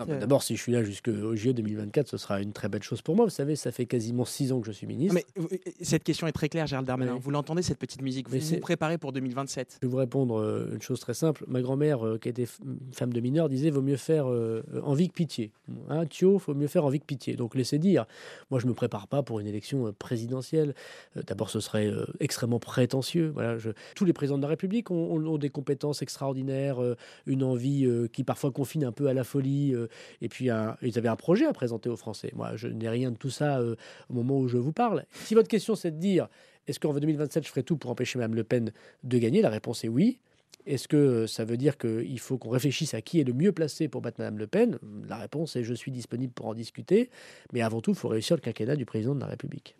Ah, bah, d'abord, si je suis là jusqu'au JO 2024, ce sera une très belle chose pour moi. Vous savez, ça fait quasiment six ans que je suis ministre. Mais cette question est très claire, Gérald Darmanin. Vous l'entendez, cette petite musique? Vous vous préparez pour 2027 Je vais vous répondre euh, une chose très simple. Ma grand-mère, euh, qui était femme de mineur, disait vaut mieux faire euh, envie que pitié. Hein, Thio, faut mieux faire envie que pitié. Donc laissez dire. Moi, je me prépare pas pour une élection présidentielle. D'abord, ce serait extrêmement prétentieux. Voilà, je... Tous les présidents de la République ont, ont des compétences extraordinaires, une envie qui parfois confine un peu à la folie et puis ils avaient un projet à présenter aux Français. Moi, je n'ai rien de tout ça euh, au moment où je vous parle. Si votre question c'est de dire est-ce qu'en 2027 je ferai tout pour empêcher Mme Le Pen de gagner, la réponse est oui. Est-ce que ça veut dire qu'il faut qu'on réfléchisse à qui est le mieux placé pour battre Mme Le Pen? La réponse est je suis disponible pour en discuter, mais avant tout, il faut réussir le quinquennat du président de la République.